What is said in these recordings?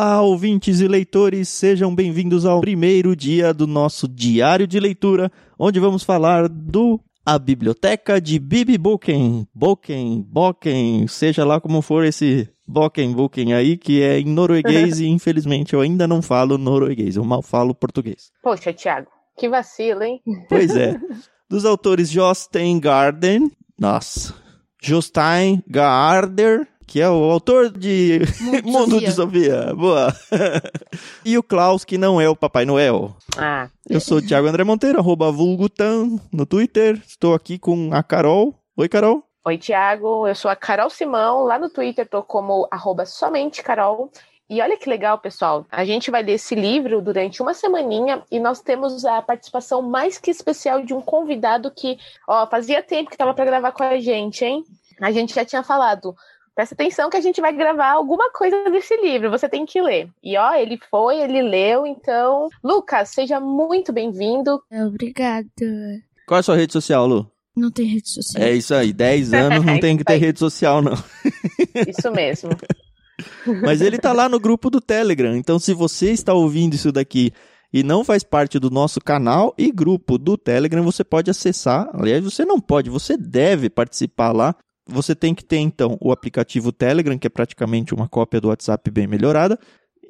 Olá, ouvintes e leitores, sejam bem-vindos ao primeiro dia do nosso diário de leitura, onde vamos falar do A Biblioteca de Bibi Boken, Boken, Boken, seja lá como for esse Boken, Boken aí, que é em norueguês e infelizmente eu ainda não falo norueguês, eu mal falo português. Poxa, Thiago, que vacilo, hein? Pois é. Dos autores Jostein Garden, nossa, Jostein Gaarder, que é o autor de Mundo de Sofia. Boa. e o Klaus, que não é o Papai Noel. Ah, Eu sou o Thiago André Monteiro, arroba vulgutan no Twitter. Estou aqui com a Carol. Oi, Carol. oi, Thiago. Eu sou a Carol Simão. Lá no Twitter tô como arroba somente Carol. E olha que legal, pessoal. A gente vai ler esse livro durante uma semaninha e nós temos a participação mais que especial de um convidado que, ó, fazia tempo que tava para gravar com a gente, hein? A gente já tinha falado. Presta atenção que a gente vai gravar alguma coisa desse livro, você tem que ler. E ó, ele foi, ele leu, então. Lucas, seja muito bem-vindo. Obrigada. Qual é a sua rede social, Lu? Não tem rede social. É isso aí, 10 anos não tem que ter rede social, não. Isso mesmo. Mas ele tá lá no grupo do Telegram. Então, se você está ouvindo isso daqui e não faz parte do nosso canal e grupo do Telegram, você pode acessar. Aliás, você não pode, você deve participar lá. Você tem que ter, então, o aplicativo Telegram, que é praticamente uma cópia do WhatsApp bem melhorada,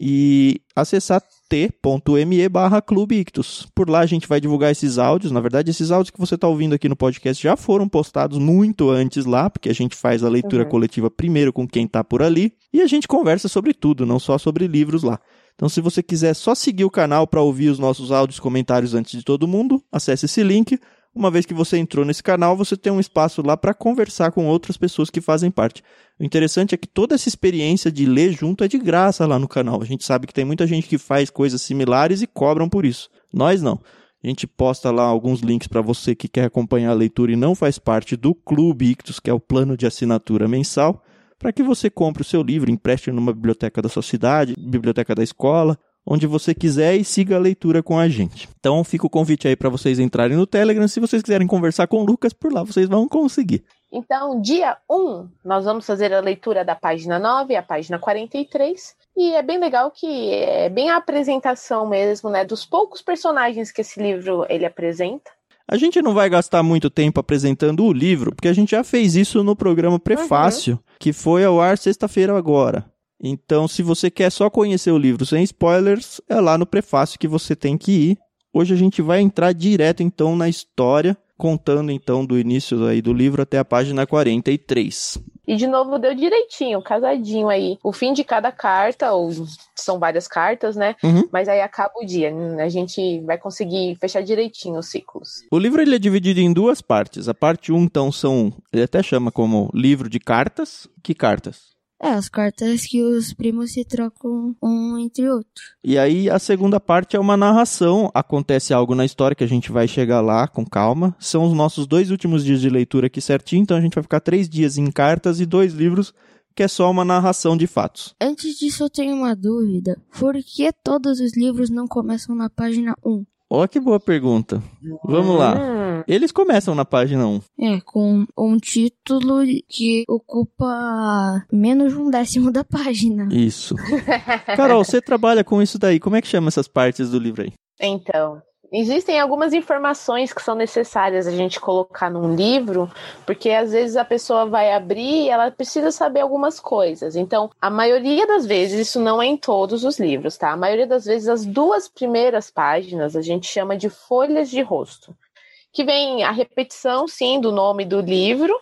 e acessar t.me barra Clube Ictus. Por lá a gente vai divulgar esses áudios. Na verdade, esses áudios que você está ouvindo aqui no podcast já foram postados muito antes lá, porque a gente faz a leitura Uhum. coletiva primeiro com quem está por ali. E a gente conversa sobre tudo, não só sobre livros lá. Então, se você quiser só seguir o canal para ouvir os nossos áudios e comentários antes de todo mundo, acesse esse link. Uma vez que você entrou nesse canal, você tem um espaço lá para conversar com outras pessoas que fazem parte. O interessante é que toda essa experiência de ler junto é de graça lá no canal. A gente sabe que tem muita gente que faz coisas similares e cobram por isso. Nós não. A gente posta lá alguns links para você que quer acompanhar a leitura e não faz parte do Clube Ictus, que é o plano de assinatura mensal, para que você compre o seu livro, empreste numa biblioteca da sua cidade, biblioteca da escola, onde você quiser e siga a leitura com a gente. Então fica o convite aí para vocês entrarem no Telegram. Se vocês quiserem conversar com o Lucas por lá, vocês vão conseguir. Então, dia 1, nós vamos fazer a leitura da página 9 e a página 43. E é bem legal que é bem a apresentação mesmo, né? Dos poucos personagens que esse livro ele apresenta. A gente não vai gastar muito tempo apresentando o livro, porque a gente já fez isso no programa Prefácio, que foi ao ar sexta-feira agora. Então, se você quer só conhecer o livro sem spoilers, é lá no prefácio que você tem que ir. Hoje a gente vai entrar direto então na história, contando então do início aí do livro até a página 43. E de novo deu direitinho, casadinho aí. O fim de cada carta, ou são várias cartas, né? Uhum. Mas aí acaba o dia. A gente vai conseguir fechar direitinho os ciclos. O livro ele é dividido em duas partes. A parte 1, então, são. Ele até chama como livro de cartas. Que cartas? É, as cartas que os primos se trocam um entre outro. E aí a segunda parte é uma narração. Acontece algo na história que a gente vai chegar lá com calma. São os nossos dois últimos dias de leitura aqui certinho, então a gente vai ficar três dias em cartas e dois livros que é só uma narração de fatos. Antes disso, eu tenho uma dúvida. Por que todos os livros não começam na página 1? Ó, que boa pergunta. Vamos lá. Eles começam na página 1. É, com um título que ocupa menos de um décimo da página. Isso. Carol, você trabalha com isso daí. Como é que chama essas partes do livro aí? Então, existem algumas informações que são necessárias a gente colocar num livro, porque às vezes a pessoa vai abrir e ela precisa saber algumas coisas. Então, a maioria das vezes, isso não é em todos os livros, tá? A maioria das vezes, as duas primeiras páginas a gente chama de folhas de rosto, que vem a repetição, sim, do nome do livro.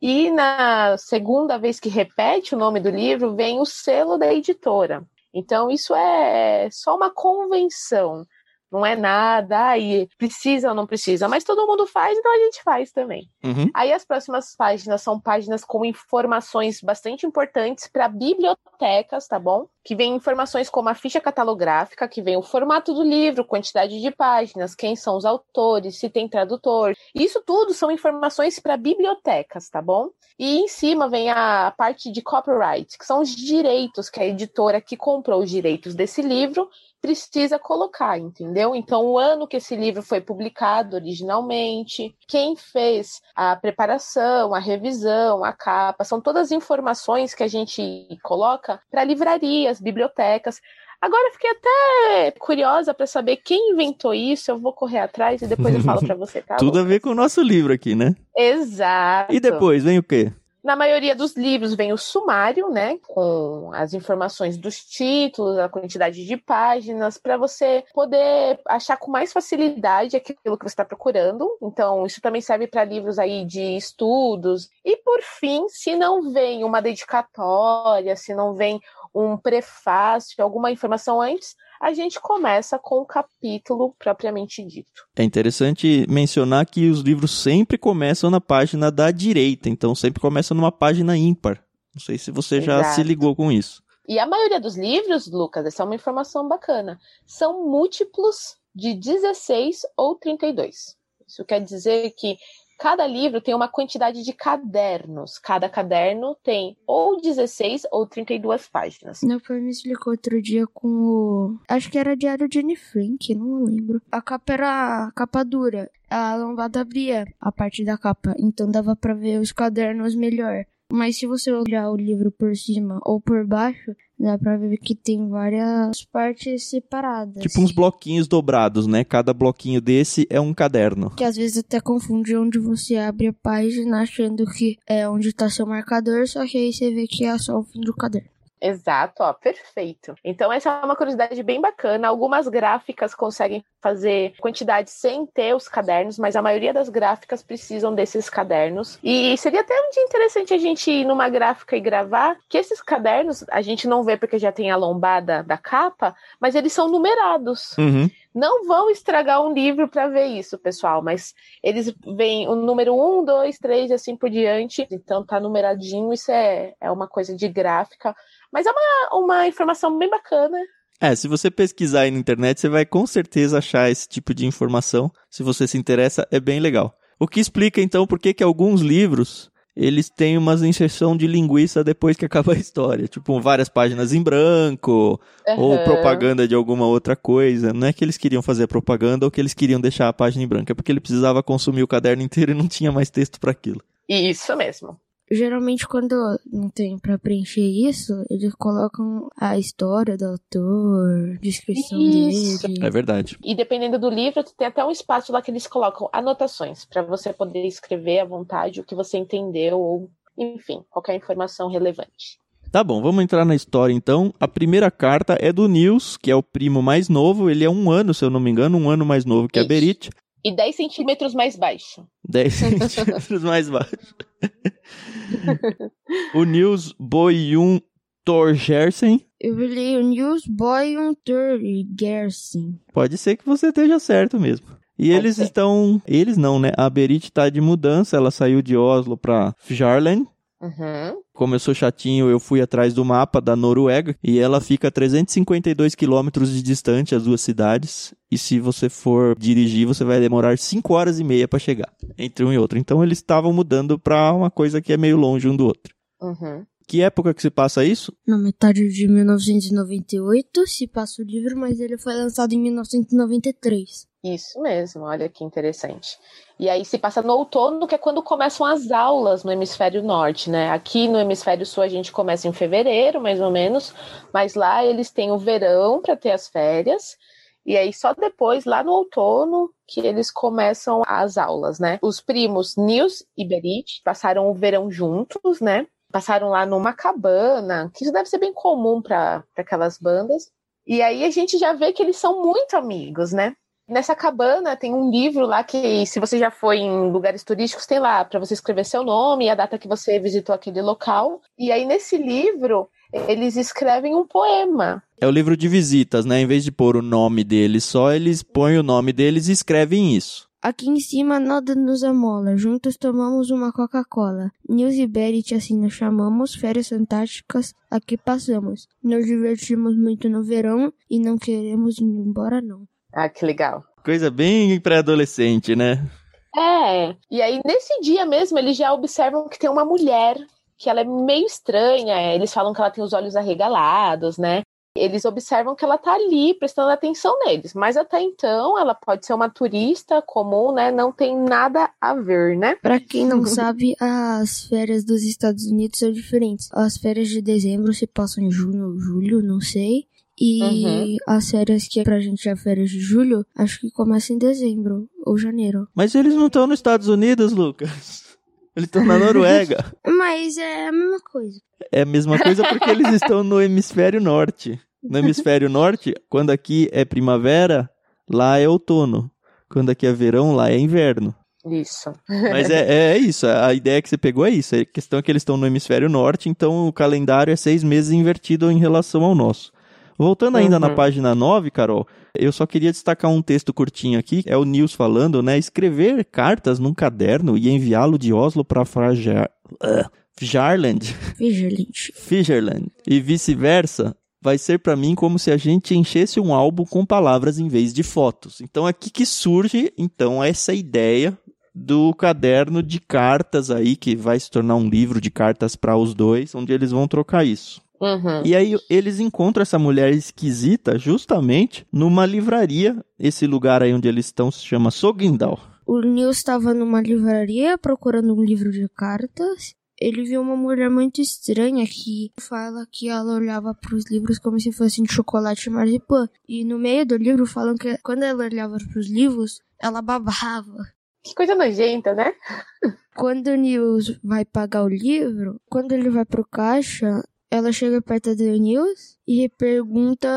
E na segunda vez que repete o nome do livro, vem o selo da editora. Então, isso é só uma convenção não é nada, aí precisa ou não precisa, mas todo mundo faz, então a gente faz também. Uhum. Aí as próximas páginas são páginas com informações bastante importantes para bibliotecas, tá bom? Que vem informações como a ficha catalográfica, que vem o formato do livro, quantidade de páginas, quem são os autores, se tem tradutor. Isso tudo são informações para bibliotecas, tá bom? E em cima vem a parte de copyright, que são os direitos que a editora que comprou os direitos desse livro precisa colocar, entendeu? Então, o ano que esse livro foi publicado originalmente, quem fez a preparação, a revisão, a capa, são todas informações que a gente coloca para livrarias livrarias, bibliotecas. Agora eu fiquei até curiosa para saber quem inventou isso. Eu vou correr atrás e depois eu falo para você, tá? Tudo a ver com o nosso livro aqui, né? Exato. E depois, vem o quê? Na maioria dos livros vem o sumário, né, com as informações dos títulos, a quantidade de páginas, para você poder achar com mais facilidade aquilo que você está procurando. Então, isso também serve para livros aí de estudos. E por fim, se não vem uma dedicatória, se não vem um prefácio, alguma informação antes, a gente começa com o capítulo propriamente dito. É interessante mencionar que os livros sempre começam na página da direita, então sempre começam numa página ímpar. Não sei se você já se ligou com isso. E a maioria dos livros, Lucas, essa é uma informação bacana, são múltiplos de 16 ou 32. Isso quer dizer que Cada livro tem uma quantidade de cadernos. Cada caderno tem ou 16 ou 32 páginas. Meu pai me explicou outro dia com o. Acho que era Diário de Anne Frank, não lembro. A capa era a capa dura. A lombada abria a parte da capa, então dava para ver os cadernos melhor. Mas se você olhar o livro por cima ou por baixo, dá pra ver que tem várias partes separadas. Tipo uns bloquinhos dobrados, né? Cada bloquinho desse é um caderno. Que às vezes até confunde onde você abre a página achando que é onde tá seu marcador, só que aí você vê que é só o fim do caderno. Exato, ó, perfeito. Então, essa é uma curiosidade bem bacana. Algumas gráficas conseguem fazer quantidade sem ter os cadernos, mas a maioria das gráficas precisam desses cadernos. E seria até um dia interessante a gente ir numa gráfica e gravar, que esses cadernos a gente não vê porque já tem a lombada da capa, mas eles são numerados. Uhum. Não vão estragar um livro para ver isso, pessoal, mas eles vêm o número 1, 2, 3 e assim por diante. Então tá numeradinho, isso é, é uma coisa de gráfica mas é uma, uma informação bem bacana. É, se você pesquisar aí na internet, você vai com certeza achar esse tipo de informação. Se você se interessa, é bem legal. O que explica então por que, que alguns livros eles têm umas inserção de linguiça depois que acaba a história. Tipo, várias páginas em branco, uhum. ou propaganda de alguma outra coisa. Não é que eles queriam fazer propaganda ou que eles queriam deixar a página em branco, é porque ele precisava consumir o caderno inteiro e não tinha mais texto para aquilo. Isso mesmo. Geralmente, quando não tem para preencher isso, eles colocam a história do autor, descrição isso. dele. É verdade. E dependendo do livro, tem até um espaço lá que eles colocam anotações para você poder escrever à vontade o que você entendeu ou, enfim, qualquer informação relevante. Tá bom, vamos entrar na história então. A primeira carta é do Nils, que é o primo mais novo. Ele é um ano, se eu não me engano, um ano mais novo que Isso. a Berit e 10 centímetros mais baixo. 10 centímetros mais baixo. o Nils Boyun Torgersen. Eu li o Nils Boyun Torgersen. Pode ser que você esteja certo mesmo. E Pode eles ser. estão. Eles não, né? A Berit está de mudança. Ela saiu de Oslo para Fjarland. Uhum. Como eu sou chatinho, eu fui atrás do mapa da Noruega e ela fica a 352 quilômetros de distante as duas cidades. E se você for dirigir, você vai demorar 5 horas e meia para chegar entre um e outro. Então eles estavam mudando para uma coisa que é meio longe um do outro. Uhum. Que época que se passa isso? Na metade de 1998 se passa o livro, mas ele foi lançado em 1993. Isso mesmo, olha que interessante. E aí se passa no outono, que é quando começam as aulas no hemisfério norte, né? Aqui no hemisfério sul a gente começa em fevereiro, mais ou menos, mas lá eles têm o verão para ter as férias. E aí só depois, lá no outono, que eles começam as aulas, né? Os primos Nils e Berit passaram o verão juntos, né? passaram lá numa cabana, que isso deve ser bem comum para aquelas bandas. E aí a gente já vê que eles são muito amigos, né? Nessa cabana tem um livro lá que, se você já foi em lugares turísticos, tem lá para você escrever seu nome e a data que você visitou aquele local. E aí nesse livro eles escrevem um poema. É o livro de visitas, né? Em vez de pôr o nome deles só, eles põem o nome deles e escrevem isso. Aqui em cima nada nos amola, juntos tomamos uma Coca-Cola. Nils e Berit assim nos chamamos, férias fantásticas aqui passamos. Nos divertimos muito no verão e não queremos ir embora não. Ah, que legal. Coisa bem pré-adolescente, né? É, e aí nesse dia mesmo eles já observam que tem uma mulher que ela é meio estranha, eles falam que ela tem os olhos arregalados, né? Eles observam que ela tá ali prestando atenção neles, mas até então ela pode ser uma turista comum, né? Não tem nada a ver, né? Pra quem não sabe, as férias dos Estados Unidos são diferentes. As férias de dezembro se passam em junho ou julho, não sei. E uhum. as férias que pra gente é férias de julho, acho que começa em dezembro ou janeiro. Mas eles não estão nos Estados Unidos, Lucas. Eles estão na Noruega. Mas é a mesma coisa. É a mesma coisa porque eles estão no hemisfério norte. No hemisfério norte, quando aqui é primavera, lá é outono. Quando aqui é verão, lá é inverno. Isso. Mas é, é, é, isso, a ideia que você pegou é isso. A questão é que eles estão no hemisfério norte, então o calendário é seis meses invertido em relação ao nosso. Voltando ainda uhum. na página 9, Carol, eu só queria destacar um texto curtinho aqui, é o Nils falando, né? Escrever cartas num caderno e enviá-lo de Oslo para Frajar... Uh, Jarland. E vice-versa, vai ser para mim como se a gente enchesse um álbum com palavras em vez de fotos. Então aqui que surge então essa ideia do caderno de cartas aí que vai se tornar um livro de cartas para os dois, onde eles vão trocar isso. Uhum. E aí eles encontram essa mulher esquisita justamente numa livraria. Esse lugar aí onde eles estão se chama Sogindal. O Nils estava numa livraria procurando um livro de cartas. Ele viu uma mulher muito estranha que fala que ela olhava para os livros como se fossem de chocolate e marzipan. E no meio do livro falam que quando ela olhava para os livros, ela babava. Que coisa nojenta, né? Quando o Nils vai pagar o livro, quando ele vai pro caixa, ela chega perto do Nils e pergunta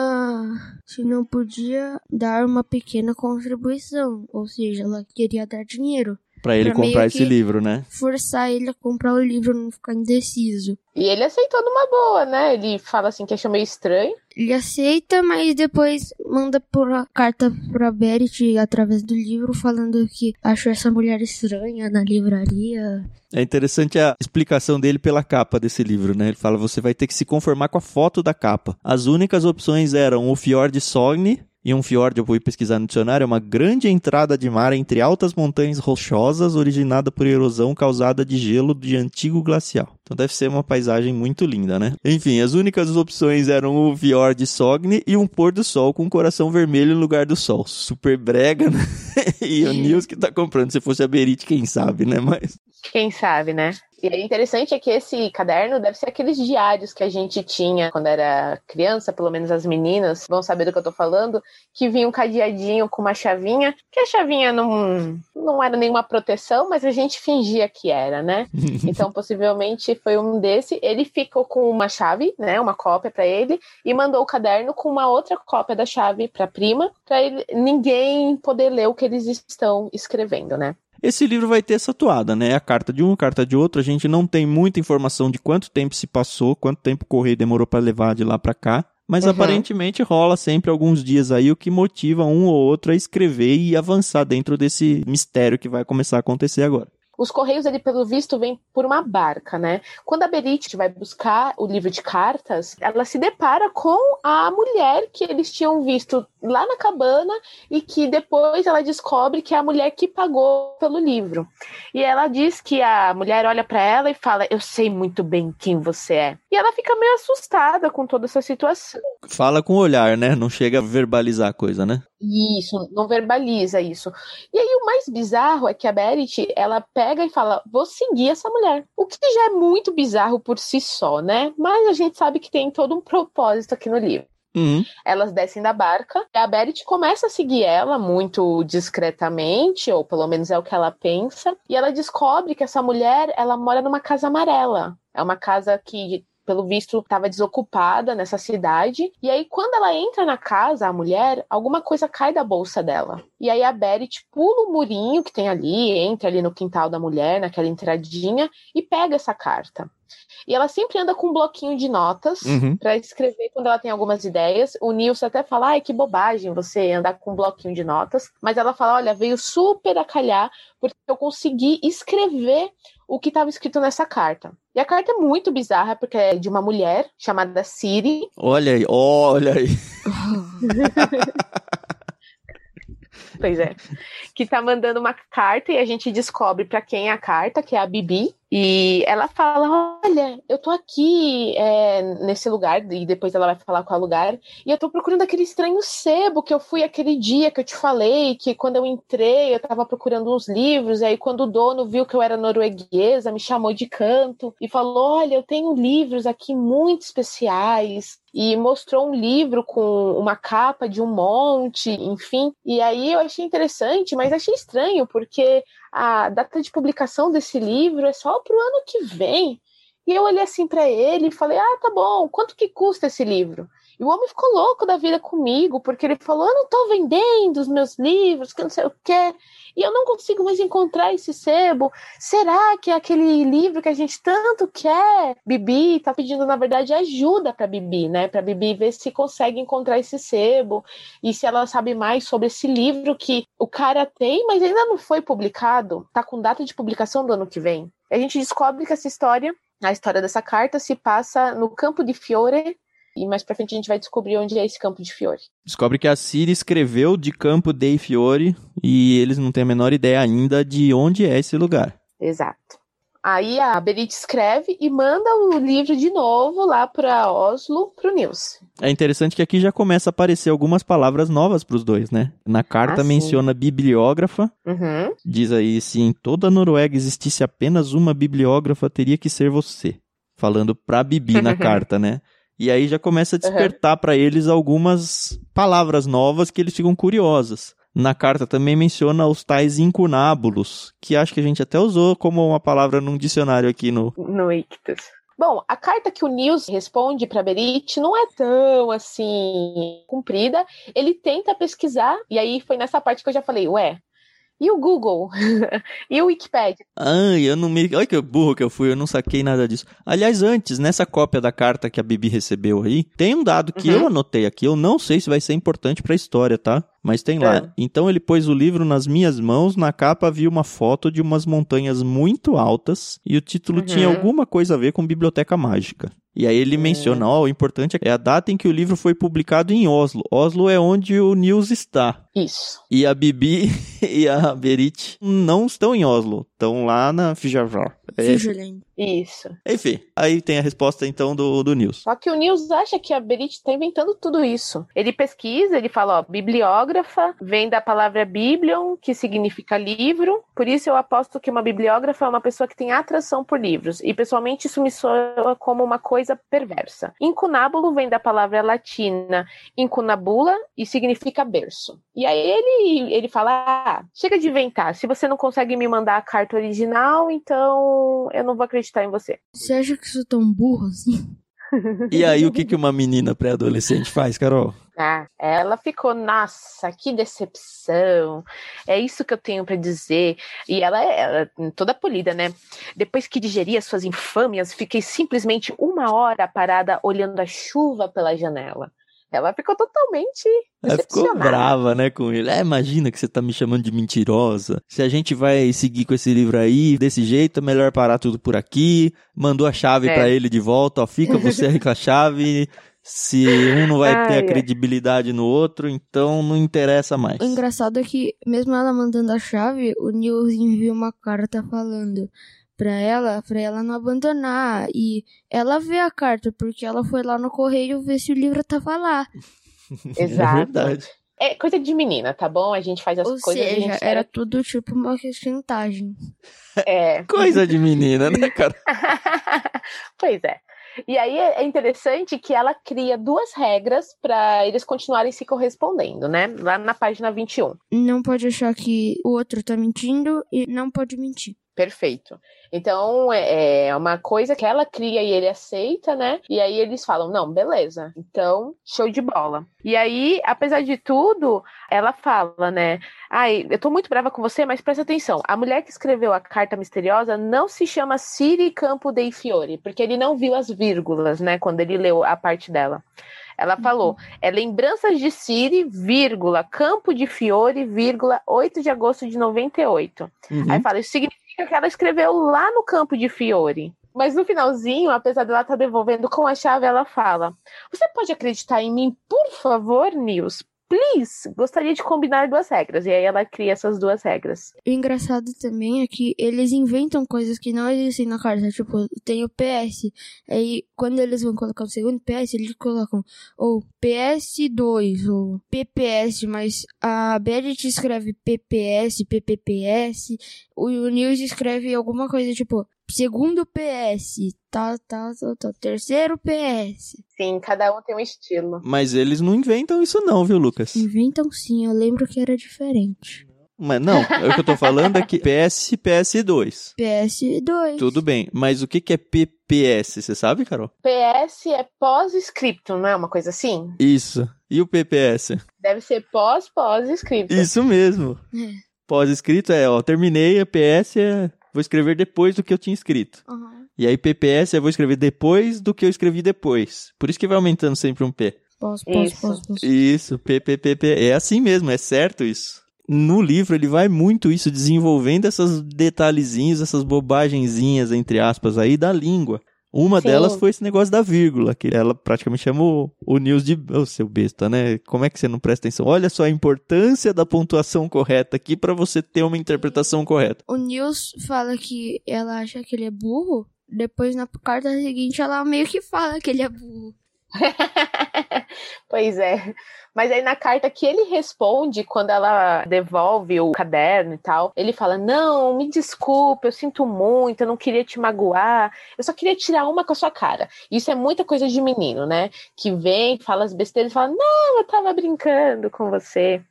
se não podia dar uma pequena contribuição, ou seja, ela queria dar dinheiro. Para ele pra comprar esse livro, né? Forçar ele a comprar o livro, não ficar indeciso. E ele aceitou numa boa, né? Ele fala assim que achou meio estranho. Ele aceita, mas depois manda por carta pra Berit através do livro falando que achou essa mulher estranha na livraria. É interessante a explicação dele pela capa desse livro, né? Ele fala: você vai ter que se conformar com a foto da capa. As únicas opções eram o Fjord Sogne, e um fiord, eu fui pesquisar no dicionário, é uma grande entrada de mar entre altas montanhas rochosas originada por erosão causada de gelo de antigo glacial. Então deve ser uma paisagem muito linda, né? Enfim, as únicas opções eram o Fjord Sogne e um pôr do sol com um coração vermelho no lugar do sol. Super brega, né? e o Nils que tá comprando. Se fosse a Berit, quem sabe, né? Mas... Quem sabe, né? E é interessante é que esse caderno deve ser aqueles diários que a gente tinha quando era criança, pelo menos as meninas vão saber do que eu tô falando, que vinha um cadeadinho com uma chavinha, que a chavinha não, não era nenhuma proteção, mas a gente fingia que era, né? Então, possivelmente foi um desse. Ele ficou com uma chave, né? Uma cópia para ele, e mandou o caderno com uma outra cópia da chave pra prima, pra ele, ninguém poder ler o que eles estão escrevendo, né? Esse livro vai ter essa toada, né? A carta de um, a carta de outro. A gente não tem muita informação de quanto tempo se passou, quanto tempo o correio demorou para levar de lá para cá. Mas uhum. aparentemente rola sempre alguns dias aí, o que motiva um ou outro a escrever e avançar dentro desse mistério que vai começar a acontecer agora. Os Correios, ele, pelo visto, vem por uma barca, né? Quando a Berit vai buscar o livro de cartas, ela se depara com a mulher que eles tinham visto lá na cabana e que depois ela descobre que é a mulher que pagou pelo livro. E ela diz que a mulher olha para ela e fala: Eu sei muito bem quem você é. E ela fica meio assustada com toda essa situação. Fala com o olhar, né? Não chega a verbalizar a coisa, né? Isso, não verbaliza isso. E aí o mais bizarro é que a Berit, ela pega e fala: "Vou seguir essa mulher". O que já é muito bizarro por si só, né? Mas a gente sabe que tem todo um propósito aqui no livro. Uhum. Elas descem da barca e a Berit começa a seguir ela muito discretamente, ou pelo menos é o que ela pensa, e ela descobre que essa mulher, ela mora numa casa amarela. É uma casa que pelo visto, estava desocupada nessa cidade. E aí, quando ela entra na casa, a mulher, alguma coisa cai da bolsa dela. E aí a Berit pula o murinho que tem ali, entra ali no quintal da mulher, naquela entradinha, e pega essa carta. E ela sempre anda com um bloquinho de notas uhum. para escrever quando ela tem algumas ideias. O Nilson até fala: ai, que bobagem você andar com um bloquinho de notas. Mas ela fala: olha, veio super a calhar, porque eu consegui escrever o que estava escrito nessa carta. E a carta é muito bizarra, porque é de uma mulher chamada Siri. Olha aí, olha aí. pois é. Que tá mandando uma carta e a gente descobre para quem é a carta, que é a Bibi. E ela fala: Olha, eu tô aqui é, nesse lugar, e depois ela vai falar qual lugar, e eu tô procurando aquele estranho sebo que eu fui aquele dia que eu te falei, que quando eu entrei eu tava procurando uns livros, e aí quando o dono viu que eu era norueguesa, me chamou de canto e falou: Olha, eu tenho livros aqui muito especiais, e mostrou um livro com uma capa de um monte, enfim. E aí eu achei interessante, mas achei estranho, porque a data de publicação desse livro é só para o ano que vem. E eu olhei assim para ele e falei: Ah, tá bom, quanto que custa esse livro? E o homem ficou louco da vida comigo, porque ele falou: Eu não estou vendendo os meus livros, que não sei o quê, e eu não consigo mais encontrar esse sebo. Será que é aquele livro que a gente tanto quer? Bibi está pedindo, na verdade, ajuda para Bibi, né? Para Bibi ver se consegue encontrar esse sebo e se ela sabe mais sobre esse livro que o cara tem, mas ainda não foi publicado, tá com data de publicação do ano que vem. A gente descobre que essa história a história dessa carta se passa no campo de Fiore, e mais pra frente a gente vai descobrir onde é esse campo de Fiore. Descobre que a Siri escreveu de campo dei Fiore e eles não têm a menor ideia ainda de onde é esse lugar. Exato. Aí a Berit escreve e manda o livro de novo lá para Oslo, pro Nils. É interessante que aqui já começa a aparecer algumas palavras novas para os dois, né? Na carta ah, menciona bibliógrafa. Uhum. Diz aí, se em toda a Noruega existisse apenas uma bibliógrafa, teria que ser você. Falando pra Bibi na carta, né? E aí já começa a despertar uhum. para eles algumas palavras novas que eles ficam curiosos. Na carta também menciona os tais incunábulos, que acho que a gente até usou como uma palavra num dicionário aqui no. No Ictus. Bom, a carta que o Nils responde para Berit não é tão assim comprida. Ele tenta pesquisar, e aí foi nessa parte que eu já falei, ué, e o Google? e o Wikipedia? Ai, eu não me. Olha que burro que eu fui, eu não saquei nada disso. Aliás, antes, nessa cópia da carta que a Bibi recebeu aí, tem um dado que uhum. eu anotei aqui. Eu não sei se vai ser importante pra história, tá? Mas tem lá. É. Então ele pôs o livro nas minhas mãos, na capa havia uma foto de umas montanhas muito altas e o título uhum. tinha alguma coisa a ver com biblioteca mágica. E aí ele é. menciona, ó, oh, o importante é a data em que o livro foi publicado em Oslo. Oslo é onde o Nils está. Isso. E a Bibi e a Berit não estão em Oslo, estão lá na Fijarvar. É Isso. Enfim, aí tem a resposta então do, do Nils. Só que o Nils acha que a Berit está inventando tudo isso. Ele pesquisa, ele fala, ó, bibliógrafa vem da palavra biblion, que significa livro. Por isso eu aposto que uma bibliógrafa é uma pessoa que tem atração por livros. E pessoalmente isso me soa como uma coisa perversa. Incunábulo vem da palavra latina incunabula e significa berço. E aí ele, ele fala, ah, chega de inventar. Se você não consegue me mandar a carta original, então eu não vou acreditar em você. Você acha que sou tão burro assim? E aí, o que, que uma menina pré-adolescente faz, Carol? Ah, ela ficou, nossa, que decepção. É isso que eu tenho para dizer. E ela é toda polida, né? Depois que digeri as suas infâmias, fiquei simplesmente uma hora parada olhando a chuva pela janela. Ela ficou totalmente. Ela ficou brava, né, com ele. É, imagina que você tá me chamando de mentirosa. Se a gente vai seguir com esse livro aí, desse jeito, é melhor parar tudo por aqui. Mandou a chave é. para ele de volta, ó, fica você aí com a chave. Se um não vai Ai, ter a credibilidade no outro, então não interessa mais. O engraçado é que, mesmo ela mandando a chave, o Nils envia uma carta falando: para ela, para ela não abandonar. E ela vê a carta, porque ela foi lá no correio ver se o livro tava lá. Exato. É verdade. É coisa de menina, tá bom? A gente faz as Ou coisas. Ou seja, era tudo tipo uma chantagem. É. Coisa de menina, né, cara? pois é. E aí é interessante que ela cria duas regras para eles continuarem se correspondendo, né? Lá na página 21. Não pode achar que o outro tá mentindo e não pode mentir. Perfeito. Então, é, é uma coisa que ela cria e ele aceita, né? E aí eles falam: não, beleza. Então, show de bola. E aí, apesar de tudo, ela fala, né? Ai, eu tô muito brava com você, mas presta atenção. A mulher que escreveu a carta misteriosa não se chama Siri Campo dei Fiore, porque ele não viu as vírgulas, né? Quando ele leu a parte dela. Ela uhum. falou, é lembranças de Siri, vírgula, Campo de Fiore, vírgula, 8 de agosto de 98. Uhum. Aí fala, isso significa que ela escreveu lá no campo de Fiore. Mas no finalzinho, apesar dela estar tá devolvendo com a chave, ela fala: Você pode acreditar em mim, por favor, Nils? Please, gostaria de combinar duas regras. E aí ela cria essas duas regras. O engraçado também é que eles inventam coisas que não existem na carta. Tipo, tem o PS. Aí, quando eles vão colocar o segundo PS, eles colocam ou PS2 ou PPS, mas a Beret escreve PPS, PPPS. O News escreve alguma coisa tipo segundo PS, tá, tá, tá, tá, terceiro PS. Sim, cada um tem um estilo. Mas eles não inventam isso não, viu, Lucas? Inventam sim, eu lembro que era diferente. Mas não, o que eu tô falando é que PS, PS2. PS2. Tudo bem, mas o que que é PPS, você sabe, Carol? PS é pós-scriptum, não é uma coisa assim? Isso. E o PPS? Deve ser pós-pós-scriptum. Isso mesmo. É. Pós-escrito é, ó, terminei, a PS é vou escrever depois do que eu tinha escrito. Uhum. E aí PPS eu vou escrever depois do que eu escrevi depois. Por isso que vai aumentando sempre um P. Pós, pós, Isso. pós, pós. Isso, PPPP. É assim mesmo, é certo isso. No livro ele vai muito isso, desenvolvendo essas detalhezinhos, essas bobagenzinhas, entre aspas, aí da língua. Uma Sim. delas foi esse negócio da vírgula, que ela praticamente chama o, o News de. Ô, seu besta, né? Como é que você não presta atenção? Olha só a importância da pontuação correta aqui pra você ter uma interpretação correta. O Nils fala que ela acha que ele é burro. Depois, na carta seguinte, ela meio que fala que ele é burro. pois é. Mas aí na carta que ele responde, quando ela devolve o caderno e tal, ele fala: Não, me desculpe, eu sinto muito, eu não queria te magoar, eu só queria tirar uma com a sua cara. Isso é muita coisa de menino, né? Que vem, fala as besteiras e fala: Não, eu tava brincando com você.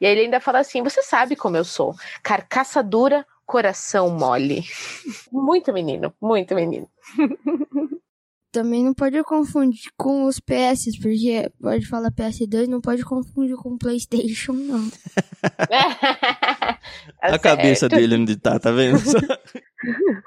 E aí ele ainda fala assim: Você sabe como eu sou, carcaça dura, coração mole. muito menino, muito menino. Também não pode confundir com os PS, porque pode falar PS2, não pode confundir com PlayStation, não. Tá a cabeça certo. dele onde tá, tá vendo?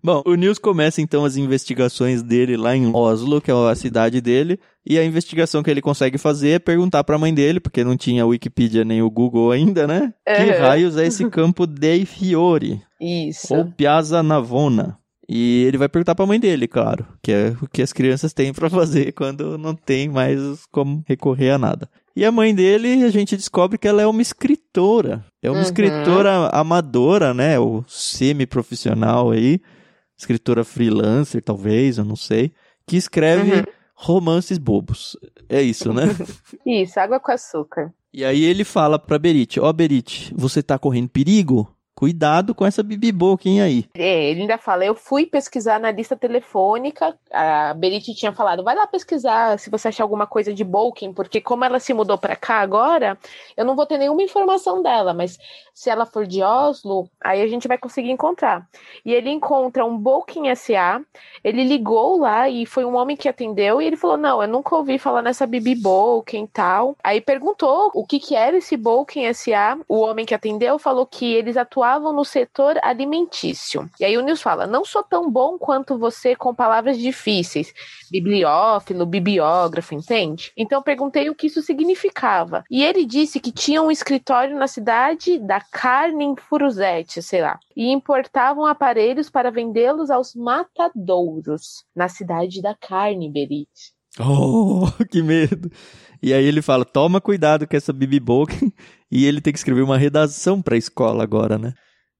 Bom, o Nils começa então as investigações dele lá em Oslo, que é a cidade dele, e a investigação que ele consegue fazer é perguntar pra mãe dele, porque não tinha Wikipedia nem o Google ainda, né? Que Uhum. raios é esse campo dei Fiori, Isso. ou Piazza Navona? E ele vai perguntar pra mãe dele, claro, que é o que as crianças têm pra fazer quando não tem mais como recorrer a nada. E a mãe dele, a gente descobre que ela é uma escritora. É uma Uhum. escritora amadora, né? Ou semi-profissional aí. Escritora freelancer, talvez, eu não sei. Que escreve Uhum. romances bobos. É isso, né? Isso, água com açúcar. e aí ele fala pra Berit, ó Berit, você tá correndo perigo? Cuidado com essa bibi boquinha aí. É, ele ainda fala, eu fui pesquisar na lista telefônica, a Berit tinha falado, vai lá pesquisar se você achar alguma coisa de Bolkin, porque como ela se mudou pra cá agora, eu não vou ter nenhuma informação dela, mas se ela for de Oslo, aí a gente vai conseguir encontrar. E ele encontra um Bolkin SA, ele ligou lá e foi um homem que atendeu e ele falou, não, eu nunca ouvi falar nessa Bibi Bolkin e tal. Aí perguntou o que que era esse Bolkin SA, o homem que atendeu falou que eles atuavam no setor alimentício. E aí o Nils fala: não sou tão bom quanto você com palavras difíceis, bibliófilo, bibliógrafo, entende? Então perguntei o que isso significava. E ele disse que tinha um escritório na cidade da carne em Furuzete, sei lá, e importavam aparelhos para vendê-los aos matadouros na cidade da carne, Berit. Oh, que medo. E aí ele fala, toma cuidado com essa bibi boquinha. E ele tem que escrever uma redação pra escola agora, né?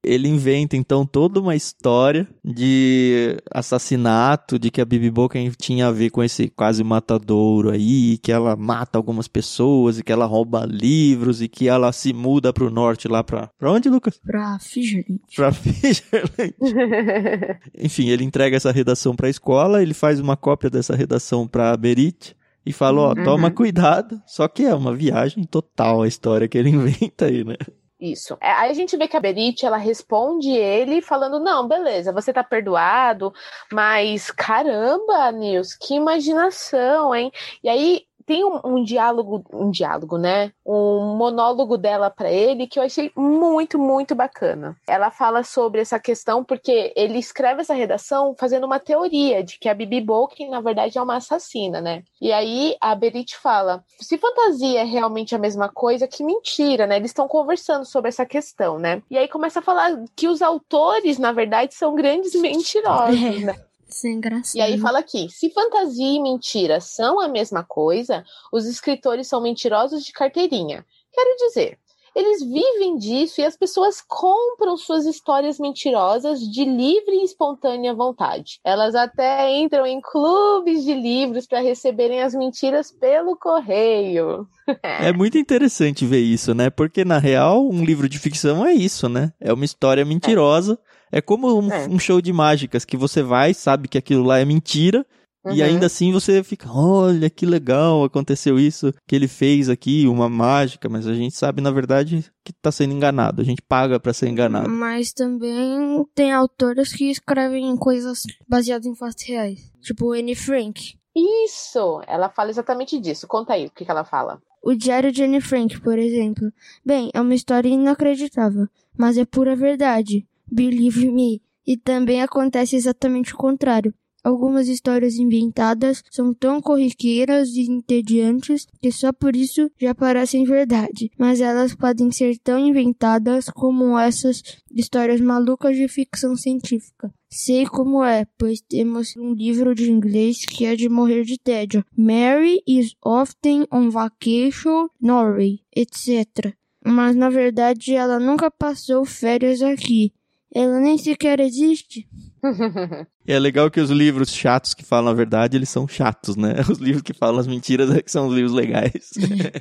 Ele inventa então toda uma história de assassinato, de que a Bibi Boken tinha a ver com esse quase matadouro aí, que ela mata algumas pessoas e que ela rouba livros e que ela se muda pro norte lá pra. Pra onde, Lucas? Pra Fisherland. Pra Fisherland. Enfim, ele entrega essa redação pra escola, ele faz uma cópia dessa redação pra Berit e fala, ó, toma Uhum. cuidado. Só que é uma viagem total a história que ele inventa aí, né? Isso. É, Aí a gente vê que a Berit, ela responde ele falando: Não, beleza, você tá perdoado, mas caramba, Nils, que imaginação, hein? E aí tem um, um diálogo, um diálogo, né? Um monólogo dela pra ele que eu achei muito, muito bacana. Ela fala sobre essa questão porque ele escreve essa redação fazendo uma teoria de que a Bibi Bolkin, na verdade, é uma assassina, né? E aí a Berit fala: se fantasia é realmente a mesma coisa, que mentira, né? Eles estão conversando sobre essa questão, né? E aí começa a falar que os autores, na verdade, são grandes mentirosos, É. né? Isso é engraçado. E aí fala aqui: se fantasia e mentira são a mesma coisa, os escritores são mentirosos de carteirinha. Quero dizer, eles vivem disso e as pessoas compram suas histórias mentirosas de livre e espontânea vontade. Elas até entram em clubes de livros para receberem as mentiras pelo correio. É muito interessante ver isso, né? Porque na real, um livro de ficção é isso, né? É uma história mentirosa. É, é como um, é. um show de mágicas que você vai, sabe que aquilo lá é mentira, Uhum. E ainda assim você fica, olha que legal, aconteceu isso que ele fez aqui, uma mágica, mas a gente sabe na verdade que tá sendo enganado, a gente paga para ser enganado. Mas também tem autores que escrevem coisas baseadas em fatos reais, tipo Anne Frank. Isso, ela fala exatamente disso. Conta aí o que, que ela fala. O Diário de Anne Frank, por exemplo. Bem, é uma história inacreditável, mas é pura verdade. Believe me. E também acontece exatamente o contrário. Algumas histórias inventadas são tão corriqueiras e entediantes que só por isso já parecem verdade, mas elas podem ser tão inventadas como essas histórias malucas de ficção científica. Sei como é, pois temos um livro de inglês que é de morrer de tédio. Mary is often on vacation, Norway, etc. Mas na verdade ela nunca passou férias aqui. Ela nem sequer existe. é legal que os livros chatos que falam a verdade, eles são chatos, né? Os livros que falam as mentiras é que são os livros legais.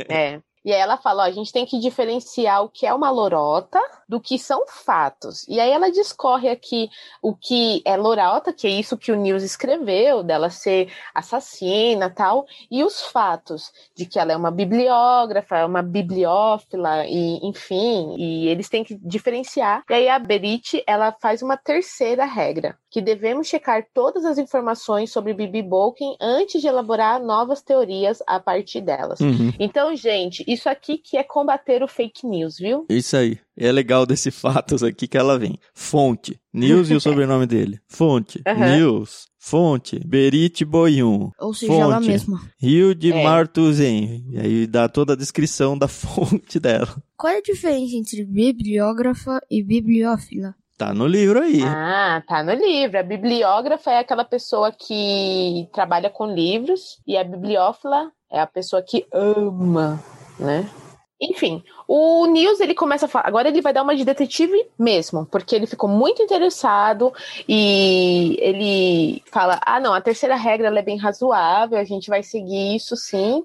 é. E aí ela fala, ó, a gente tem que diferenciar o que é uma lorota do que são fatos. E aí ela discorre aqui o que é lorota, que é isso que o News escreveu, dela ser assassina tal, e os fatos de que ela é uma bibliógrafa, é uma bibliófila, e enfim, e eles têm que diferenciar. E aí a Berit, ela faz uma terceira regra, que devemos checar todas as informações sobre Bibi Bolkin antes de elaborar novas teorias a partir delas. Uhum. Então, gente, isso aqui que é combater o fake news, viu? Isso aí. É legal desse fatos aqui que ela vem. Fonte, News e o sobrenome dele. Fonte, uhum. News. Fonte, Berit Boyun. Ou seja, fonte, ela mesma. Rio de é. Martuzen. E aí dá toda a descrição da fonte dela. Qual é a diferença entre bibliógrafa e bibliófila? Tá no livro aí. Ah, tá no livro. A bibliógrafa é aquela pessoa que trabalha com livros e a bibliófila é a pessoa que ama né? Enfim, o Nils ele começa a falar. Agora ele vai dar uma de detetive mesmo, porque ele ficou muito interessado e ele fala: ah, não, a terceira regra é bem razoável, a gente vai seguir isso sim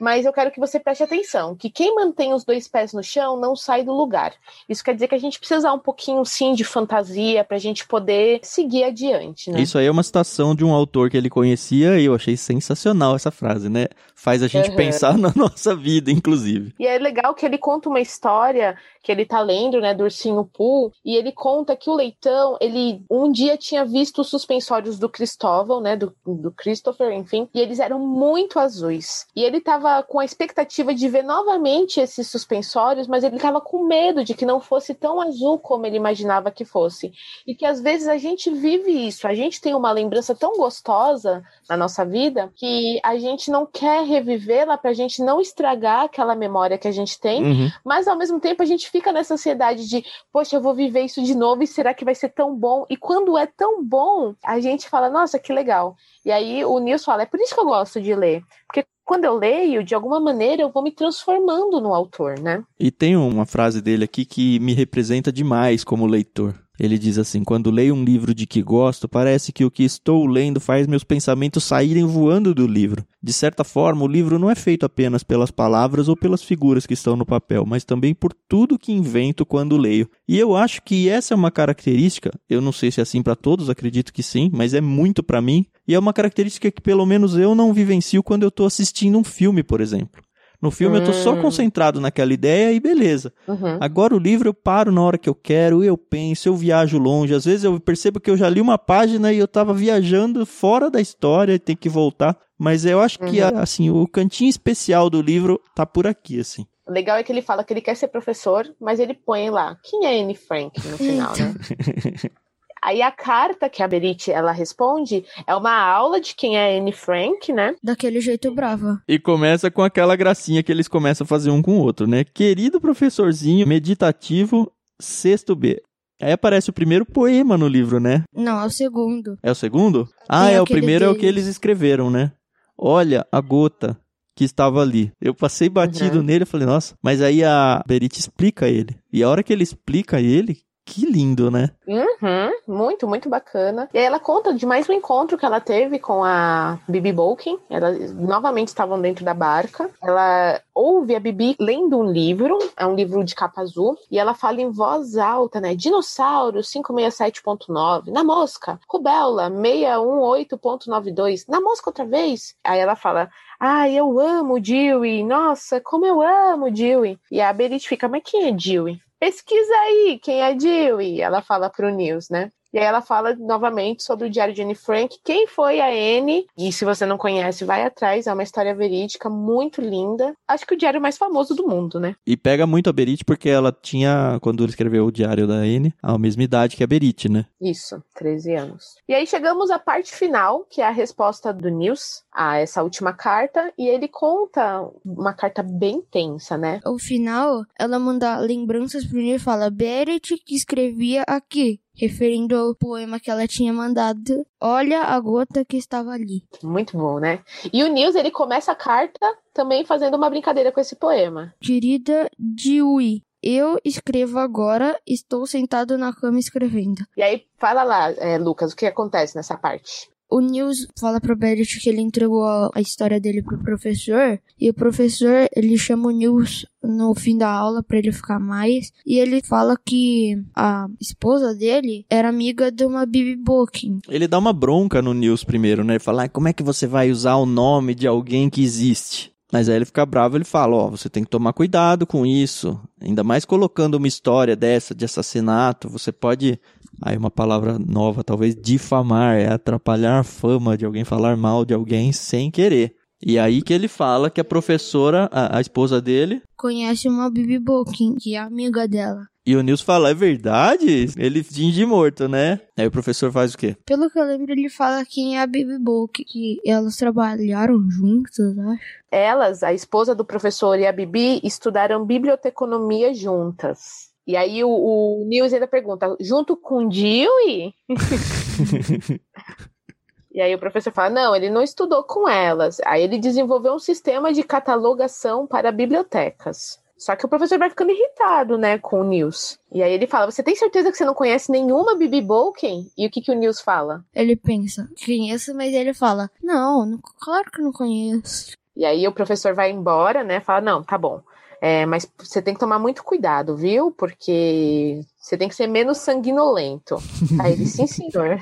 mas eu quero que você preste atenção, que quem mantém os dois pés no chão não sai do lugar. Isso quer dizer que a gente precisa usar um pouquinho, sim, de fantasia para a gente poder seguir adiante, né? Isso aí é uma citação de um autor que ele conhecia e eu achei sensacional essa frase, né? Faz a gente uhum. pensar na nossa vida, inclusive. E é legal que ele conta uma história que ele tá lendo, né, do Ursinho Pooh, e ele conta que o Leitão, ele um dia tinha visto os suspensórios do Cristóvão, né, do, do Christopher, enfim, e eles eram muito azuis. E ele tava com a expectativa de ver novamente esses suspensórios, mas ele tava com medo de que não fosse tão azul como ele imaginava que fosse. E que às vezes a gente vive isso, a gente tem uma lembrança tão gostosa na nossa vida que a gente não quer revivê-la pra gente não estragar aquela memória que a gente tem, uhum. mas ao mesmo tempo a gente fica nessa ansiedade de, poxa, eu vou viver isso de novo e será que vai ser tão bom? E quando é tão bom, a gente fala, nossa, que legal. E aí o Nils fala, é por isso que eu gosto de ler. Porque quando eu leio, de alguma maneira, eu vou me transformando no autor, né? E tem uma frase dele aqui que me representa demais como leitor. Ele diz assim: Quando leio um livro de que gosto, parece que o que estou lendo faz meus pensamentos saírem voando do livro. De certa forma, o livro não é feito apenas pelas palavras ou pelas figuras que estão no papel, mas também por tudo que invento quando leio. E eu acho que essa é uma característica, eu não sei se é assim para todos, acredito que sim, mas é muito para mim, e é uma característica que pelo menos eu não vivencio quando eu estou assistindo um filme, por exemplo. No filme hum. eu tô só hum. concentrado naquela ideia e beleza. Uhum. Agora o livro eu paro na hora que eu quero, eu penso, eu viajo longe. Às vezes eu percebo que eu já li uma página e eu tava viajando fora da história e tem que voltar. Mas eu acho uhum. que, assim, o cantinho especial do livro tá por aqui, assim. O legal é que ele fala que ele quer ser professor, mas ele põe lá, quem é Anne Frank no final, né? Aí a carta que a Berit ela responde é uma aula de quem é Anne Frank, né? Daquele jeito brava. E começa com aquela gracinha que eles começam a fazer um com o outro, né? Querido professorzinho meditativo, sexto B. Aí aparece o primeiro poema no livro, né? Não, é o segundo. É o segundo? Ah, Tem é o primeiro é o que deles. eles escreveram, né? Olha a gota que estava ali. Eu passei batido Uhum. nele e falei, nossa. Mas aí a Berit explica ele. E a hora que ele explica ele, que lindo, né? Uhum, muito, muito bacana. E aí ela conta de mais um encontro que ela teve com a Bibi Bolkin. Elas novamente estavam dentro da barca. Ela ouve a Bibi lendo um livro, é um livro de capa azul, e ela fala em voz alta, né? Dinossauro 567.9, na mosca. Rubella 618.92, na mosca outra vez. Aí ela fala. Ai, eu amo Dewey. Nossa, como eu amo Dewey. E a Berit fica, mas quem é Dewey? Pesquisa aí quem é Dewey. Ela fala pro News, né? E aí ela fala novamente sobre o Diário de Anne Frank, quem foi a Anne, e se você não conhece, vai atrás, é uma história verídica muito linda. Acho que o diário mais famoso do mundo, né? E pega muito a Berit porque ela tinha, quando ele escreveu o diário da Anne, a mesma idade que a Berit, né? Isso, 13 anos. E aí chegamos à parte final, que é a resposta do News a essa última carta, e ele conta uma carta bem tensa, né? Ao final, ela manda lembranças pro Neil e fala: Beret que escrevia aqui, referindo ao poema que ela tinha mandado. Olha a gota que estava ali. Muito bom, né? E o News, ele começa a carta também fazendo uma brincadeira com esse poema. Querida Dewey, eu escrevo agora, estou sentado na cama escrevendo. E aí, fala lá, é, Lucas, o que acontece nessa parte? O Nils fala pro Beret que ele entregou a, história dele pro professor e o professor ele chama o Nils no fim da aula pra ele ficar mais e ele fala que a esposa dele era amiga de uma Bibi Booking. Ele dá uma bronca no News primeiro, né? Ele fala, "Ah, como é que você vai usar o nome de alguém que existe? Mas aí ele fica bravo, ele fala, ó, você tem que tomar cuidado com isso. Ainda mais colocando uma história dessa de assassinato, você pode Aí uma palavra nova, talvez difamar, é atrapalhar a fama de alguém, falar mal de alguém sem querer. E aí que ele fala que a professora, a, a esposa dele, Conhece uma Bibi Booking, que é amiga dela. e o Nils fala, é verdade? Ele finge morto, né? Aí o professor faz o quê? Pelo que eu lembro, ele fala quem é a Bibi Booking, que elas trabalharam juntas, acho. Elas, a esposa do professor e a Bibi, estudaram biblioteconomia juntas. E aí o, o Nils ainda pergunta, junto com Dewey? e aí o professor fala, não, ele não estudou com elas. Aí ele desenvolveu um sistema de catalogação para bibliotecas. Só que o professor vai ficando irritado, né, com o Nils. E aí ele fala, você tem certeza que você não conhece nenhuma Bibi Bolkin? E o que, que o Nils fala? Ele pensa, conheço, mas ele fala, não, não- claro que não conheço. E aí o professor vai embora, né? Fala, não, tá bom. É, mas você tem que tomar muito cuidado, viu? Porque você tem que ser menos sanguinolento. Aí ele, sim, senhor.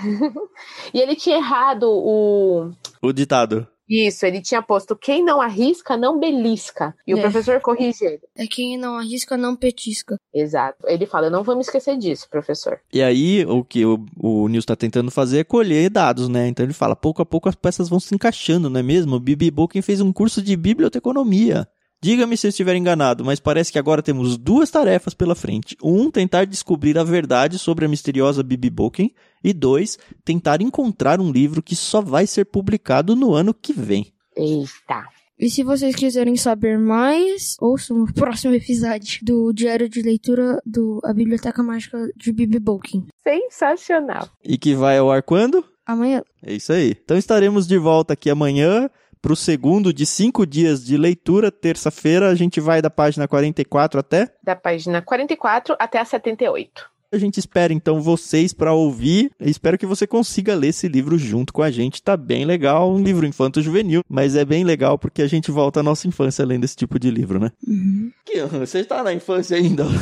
e ele tinha errado o. O ditado. Isso, ele tinha posto quem não arrisca, não belisca. E o É. professor corrige ele. É quem não arrisca, não petisca. Exato. Ele fala, eu não vou me esquecer disso, professor. E aí, o que o, o Nils tá tentando fazer é colher dados, né? Então ele fala, pouco a pouco as peças vão se encaixando, não é mesmo? O Bibi Bolkin fez um curso de biblioteconomia. Diga-me se eu estiver enganado, mas parece que agora temos duas tarefas pela frente. Um, tentar descobrir a verdade sobre a misteriosa Bibi Bolkin. E dois, tentar encontrar um livro que só vai ser publicado no ano que vem. Eita. E se vocês quiserem saber mais, ouçam o próximo episódio do Diário de Leitura do A Biblioteca Mágica de Bibi Bolkin. Sensacional. E que vai ao ar quando? Amanhã. É isso aí. Então estaremos de volta aqui amanhã para o segundo de cinco dias de leitura. Terça-feira a gente vai da página 44 até. Da página 44 até a 78. A gente espera então vocês para ouvir. Eu espero que você consiga ler esse livro junto com a gente. Tá bem legal, um livro infanto-juvenil, mas é bem legal porque a gente volta à nossa infância lendo esse tipo de livro, né? Uhum. Que, você está na infância ainda?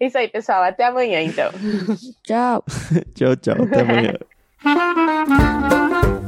Isso aí, pessoal. Até amanhã, então. Tchau. tchau, tchau. Até amanhã. Thank you.